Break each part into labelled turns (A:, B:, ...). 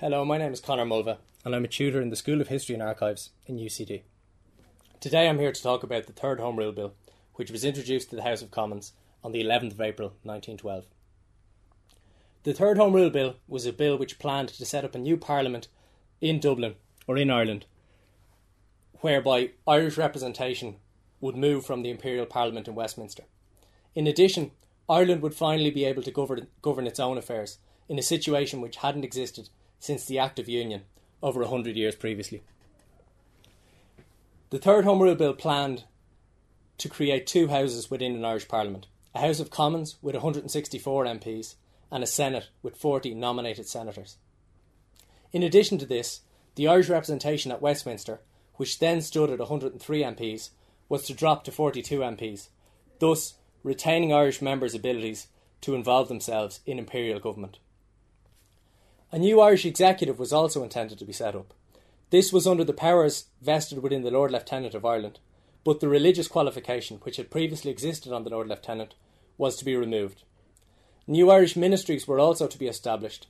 A: Hello, my name is Conor Mulvagh, and I'm a tutor in the School of History and Archives in UCD. Today I'm here to talk about the Third Home Rule Bill, which was introduced to the House of Commons on the 11th of April 1912. The Third Home Rule Bill was a bill which planned to set up a new Parliament in Dublin, or in Ireland, whereby Irish representation would move from the Imperial Parliament in Westminster. In addition, Ireland would finally be able to govern, govern its own affairs in a situation which hadn't existed since the Act of Union over a hundred years previously. The Third Home Rule Bill planned to create two houses within an Irish Parliament a House of Commons with 164 MPs and a Senate with 40 nominated senators. In addition to this, the Irish representation at Westminster, which then stood at 103 MPs, was to drop to 42 MPs, thus retaining Irish members' abilities to involve themselves in imperial government. A new Irish executive was also intended to be set up. This was under the powers vested within the Lord Lieutenant of Ireland, but the religious qualification, which had previously existed on the Lord Lieutenant, was to be removed. New Irish ministries were also to be established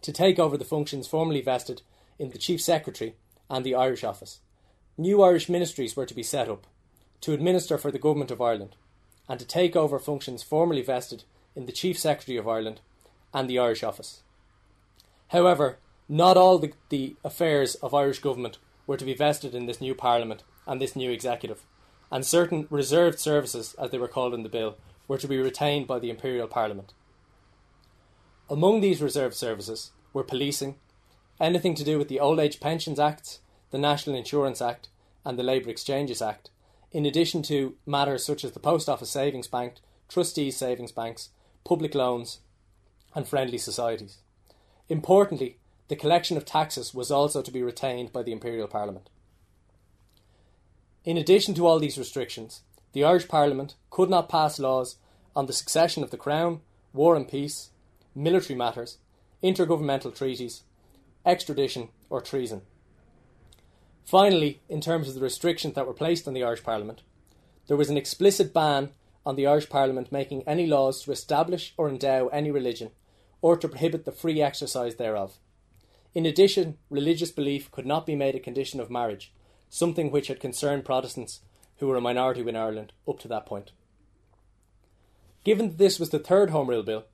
A: to take over the functions formerly vested in the Chief Secretary and the Irish Office. New Irish ministries were to be set up to administer for the Government of Ireland and to take over functions formerly vested in the Chief Secretary of Ireland and the Irish Office. However, not all the, the affairs of Irish government were to be vested in this new Parliament and this new executive, and certain reserved services, as they were called in the bill, were to be retained by the Imperial Parliament. Among these reserved services were policing, anything to do with the Old Age Pensions Acts, the National Insurance Act, and the Labour Exchanges Act, in addition to matters such as the Post Office Savings Bank, Trustees Savings Banks, public loans, and friendly societies. Importantly, the collection of taxes was also to be retained by the Imperial Parliament. In addition to all these restrictions, the Irish Parliament could not pass laws on the succession of the Crown, war and peace, military matters, intergovernmental treaties, extradition, or treason. Finally, in terms of the restrictions that were placed on the Irish Parliament, there was an explicit ban on the Irish Parliament making any laws to establish or endow any religion or to prohibit the free exercise thereof. In addition, religious belief could not be made a condition of marriage, something which had concerned Protestants who were a minority in Ireland up to that point. Given that this was the third Home Rule Bill,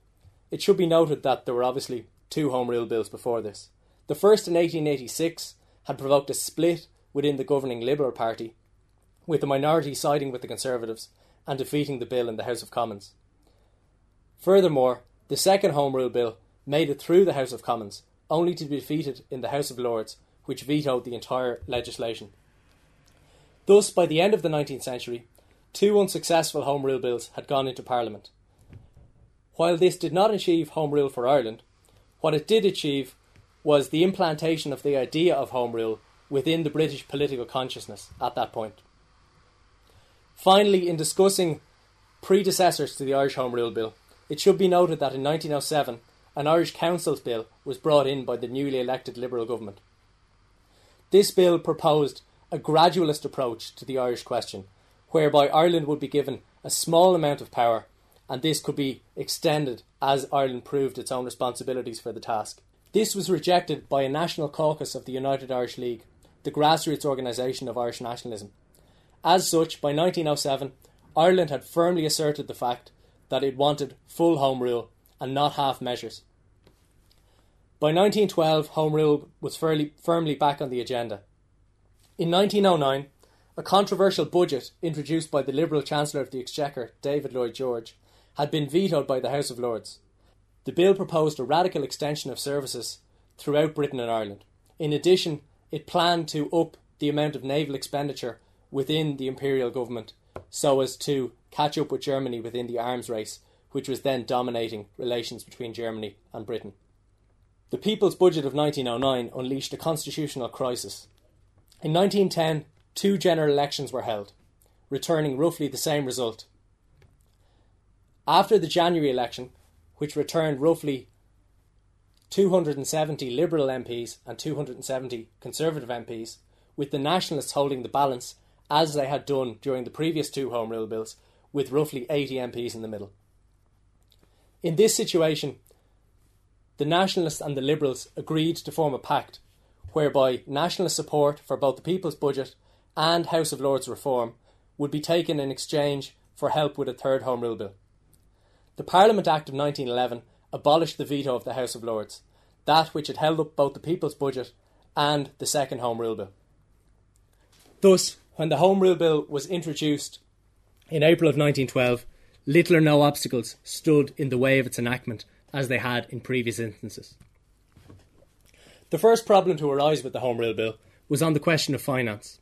A: it should be noted that there were obviously two Home Rule Bills before this. The first in 1886 had provoked a split within the governing Liberal Party, with the minority siding with the Conservatives and defeating the bill in the House of Commons. Furthermore, the second Home Rule Bill made it through the House of Commons, only to be defeated in the House of Lords, which vetoed the entire legislation. Thus, by the end of the 19th century, two unsuccessful Home Rule Bills had gone into Parliament. While this did not achieve Home Rule for Ireland, what it did achieve was the implantation of the idea of Home Rule within the British political consciousness at that point. Finally, in discussing predecessors to the Irish Home Rule Bill, it should be noted that in 1907, an Irish Councils Bill was brought in by the newly elected Liberal government. This bill proposed a gradualist approach to the Irish question, whereby Ireland would be given a small amount of power, and this could be extended as Ireland proved its own responsibilities for the task. This was rejected by a national caucus of the United Irish League, the grassroots organisation of Irish nationalism. As such, by 1907, Ireland had firmly asserted the fact that it wanted full Home Rule and not half measures. By 1912, Home Rule was fairly, firmly back on the agenda. In 1909, a controversial budget introduced by the Liberal Chancellor of the Exchequer, David Lloyd George, had been vetoed by the House of Lords. The bill proposed a radical extension of services throughout Britain and Ireland. In addition, it planned to up the amount of naval expenditure within the imperial government so as to catch up with Germany within the arms race, which was then dominating relations between Germany and Britain. The People's Budget of 1909 unleashed a constitutional crisis. In 1910, two general elections were held, returning roughly the same result. After the January election, which returned roughly 270 Liberal MPs and 270 Conservative MPs, with the Nationalists holding the balance as they had done during the previous two Home Rule bills, with roughly 80 MPs in the middle. In this situation, the Nationalists and the Liberals agreed to form a pact whereby nationalist support for both the People's Budget and House of Lords reform would be taken in exchange for help with a third Home Rule Bill. The Parliament Act of 1911 abolished the veto of the House of Lords, that which had held up both the People's Budget and the second Home Rule Bill. Thus, when the Home Rule Bill was introduced in April of 1912, little or no obstacles stood in the way of its enactment as they had in previous instances. The first problem to arise with the Home Rule Bill was on the question of finance.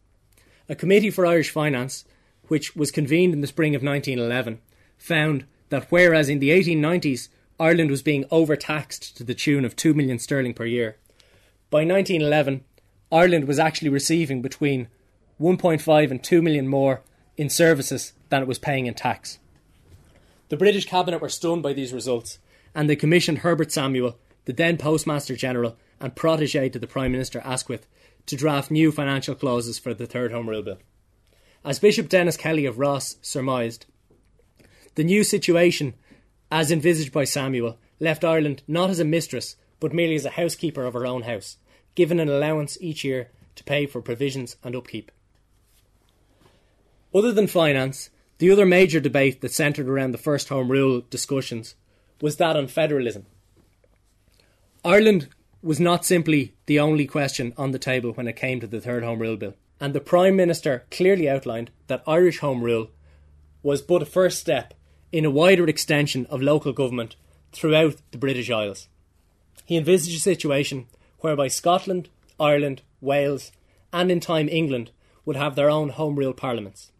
A: A committee for Irish finance, which was convened in the spring of 1911, found that whereas in the 1890s Ireland was being overtaxed to the tune of 2 million sterling per year, by 1911 Ireland was actually receiving between 1.5 and 2 million more in services than it was paying in tax. The British Cabinet were stunned by these results, and they commissioned Herbert Samuel, the then Postmaster General and protege to the Prime Minister Asquith, to draft new financial clauses for the Third Home Rule Bill. As Bishop Denis Kelly of Ross surmised, the new situation, as envisaged by Samuel, left Ireland not as a mistress, but merely as a housekeeper of her own house, given an allowance each year to pay for provisions and upkeep. Other than finance, the other major debate that centred around the first Home Rule discussions was that on federalism. Ireland was not simply the only question on the table when it came to the third Home Rule Bill, and the Prime Minister clearly outlined that Irish Home Rule was but a first step in a wider extension of local government throughout the British Isles. He envisaged a situation whereby Scotland, Ireland, Wales, and in time England would have their own Home Rule parliaments.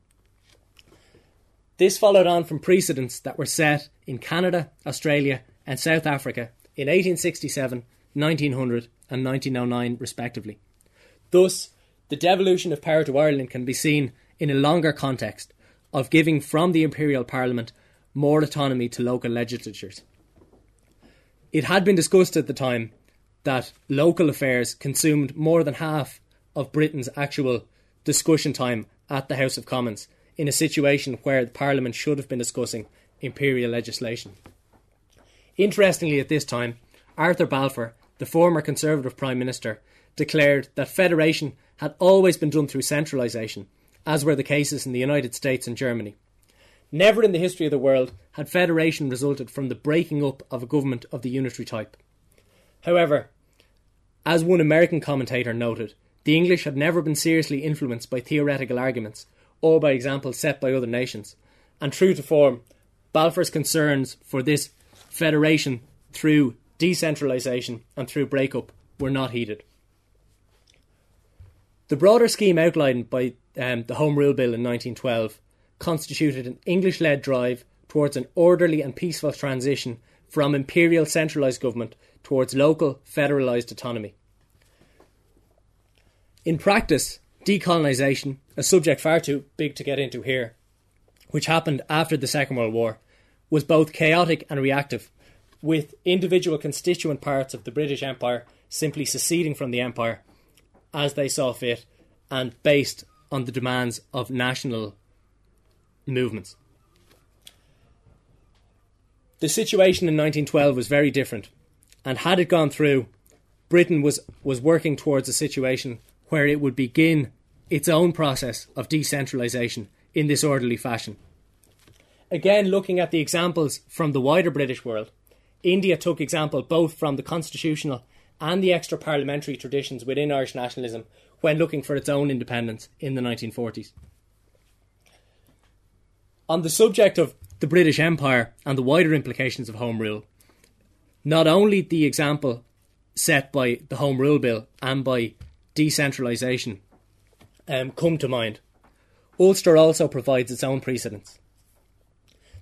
A: This followed on from precedents that were set in Canada, Australia, and South Africa in 1867, 1900, and 1909, respectively. Thus, the devolution of power to Ireland can be seen in a longer context of giving from the Imperial Parliament more autonomy to local legislatures. It had been discussed at the time that local affairs consumed more than half of Britain's actual discussion time at the House of Commons in a situation where the Parliament should have been discussing imperial legislation. Interestingly, at this time, Arthur Balfour, the former Conservative Prime Minister, declared that federation had always been done through centralisation, as were the cases in the United States and Germany. Never in the history of the world had federation resulted from the breaking up of a government of the unitary type. However, as one American commentator noted, the English had never been seriously influenced by theoretical arguments or by examples set by other nations. And true to form, Balfour's concerns for this federation through decentralisation and through breakup were not heeded. The broader scheme outlined by um, the Home Rule Bill in 1912 constituted an English led drive towards an orderly and peaceful transition from imperial centralised government towards local federalised autonomy. In practice, decolonisation, a subject far too big to get into here, which happened after the Second World War, was both chaotic and reactive, with individual constituent parts of the British Empire simply seceding from the Empire as they saw fit and based on the demands of national movements. The situation in 1912 was very different, and had it gone through, Britain was, was working towards a situation where it would begin its own process of decentralisation in this orderly fashion. Again, looking at the examples from the wider British world, India took example both from the constitutional and the extra parliamentary traditions within Irish nationalism when looking for its own independence in the 1940s. On the subject of the British Empire and the wider implications of Home Rule, not only the example set by the Home Rule Bill and by decentralisation um, come to mind. Ulster also provides its own precedents.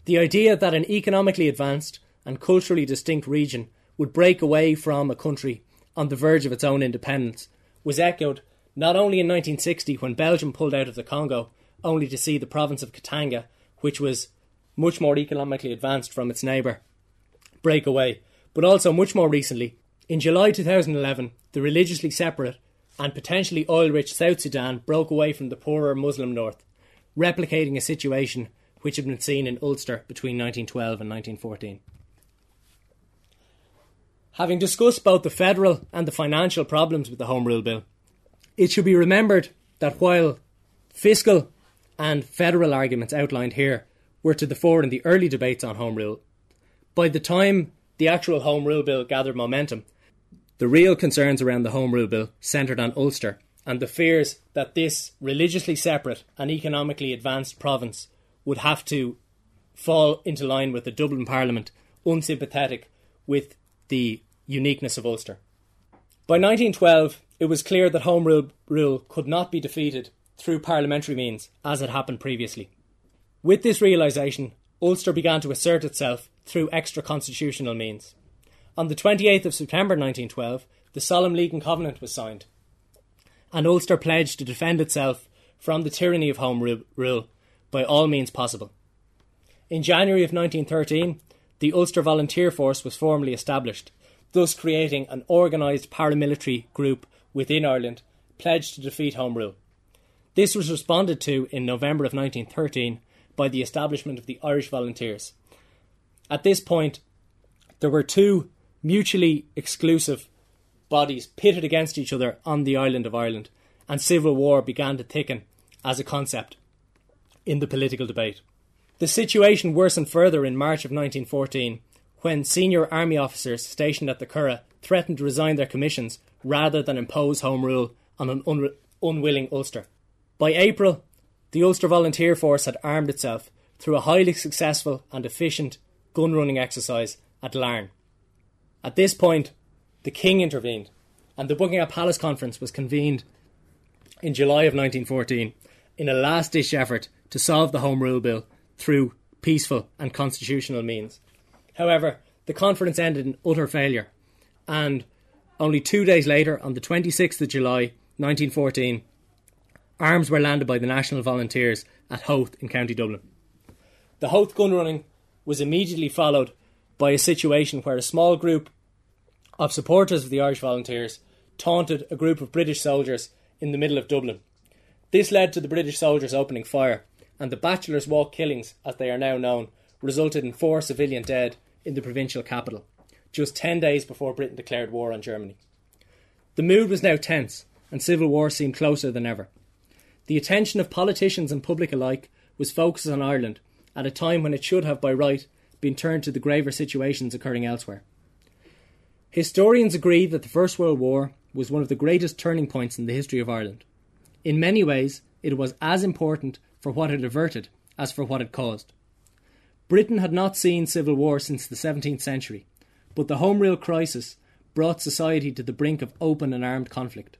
A: The idea that an economically advanced and culturally distinct region would break away from a country on the verge of its own independence was echoed not only in 1960 when Belgium pulled out of the Congo, only to see the province of Katanga, which was much more economically advanced from its neighbour, break away, but also much more recently. In July 2011, the religiously separate and potentially oil rich South Sudan broke away from the poorer Muslim North, replicating a situation which had been seen in Ulster between 1912 and 1914. Having discussed both the federal and the financial problems with the Home Rule Bill, it should be remembered that while fiscal and federal arguments outlined here were to the fore in the early debates on Home Rule, by the time the actual Home Rule Bill gathered momentum, the real concerns around the Home Rule Bill centred on Ulster and the fears that this religiously separate and economically advanced province would have to fall into line with the Dublin Parliament, unsympathetic with the uniqueness of Ulster. By 1912, it was clear that Home Rule, rule could not be defeated through parliamentary means, as had happened previously. With this realisation, Ulster began to assert itself through extra constitutional means. On the 28th of September 1912, the Solemn League and Covenant was signed, and Ulster pledged to defend itself from the tyranny of Home Rule by all means possible. In January of 1913, the Ulster Volunteer Force was formally established, thus creating an organised paramilitary group within Ireland pledged to defeat Home Rule. This was responded to in November of 1913 by the establishment of the Irish Volunteers. At this point, there were two mutually exclusive bodies pitted against each other on the island of Ireland, and civil war began to thicken as a concept in the political debate. The situation worsened further in March of 1914 when senior army officers stationed at the Curragh threatened to resign their commissions rather than impose Home Rule on an un- unwilling Ulster. By April, the Ulster Volunteer Force had armed itself through a highly successful and efficient gun running exercise at Larne. At this point, the King intervened, and the Buckingham Palace Conference was convened in July of 1914 in a last ditch effort to solve the Home Rule Bill through peaceful and constitutional means. However, the conference ended in utter failure, and only two days later, on the 26th of July 1914, arms were landed by the National Volunteers at Howth in County Dublin. The Howth gun running was immediately followed by a situation where a small group of supporters of the Irish Volunteers taunted a group of British soldiers in the middle of Dublin. This led to the British soldiers opening fire, and the Bachelor's Walk killings, as they are now known, resulted in four civilian dead in the provincial capital, just 10 days before Britain declared war on Germany. The mood was now tense, and civil war seemed closer than ever. The attention of politicians and public alike was focused on Ireland at a time when it should have, by right, been turned to the graver situations occurring elsewhere. Historians agree that the First World War was one of the greatest turning points in the history of Ireland. In many ways, it was as important for what it averted as for what it caused. Britain had not seen civil war since the 17th century, but the Home Rule crisis brought society to the brink of open and armed conflict.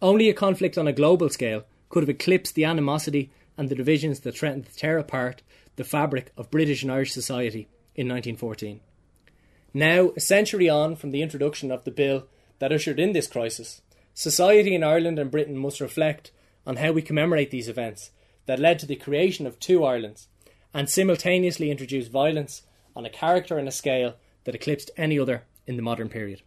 A: Only a conflict on a global scale could have eclipsed the animosity and the divisions that threatened to tear apart the fabric of British and Irish society in 1914. Now, a century on from the introduction of the bill that ushered in this crisis, society in Ireland and Britain must reflect on how we commemorate these events that led to the creation of two Irelands and simultaneously introduce violence on a character and a scale that eclipsed any other in the modern period.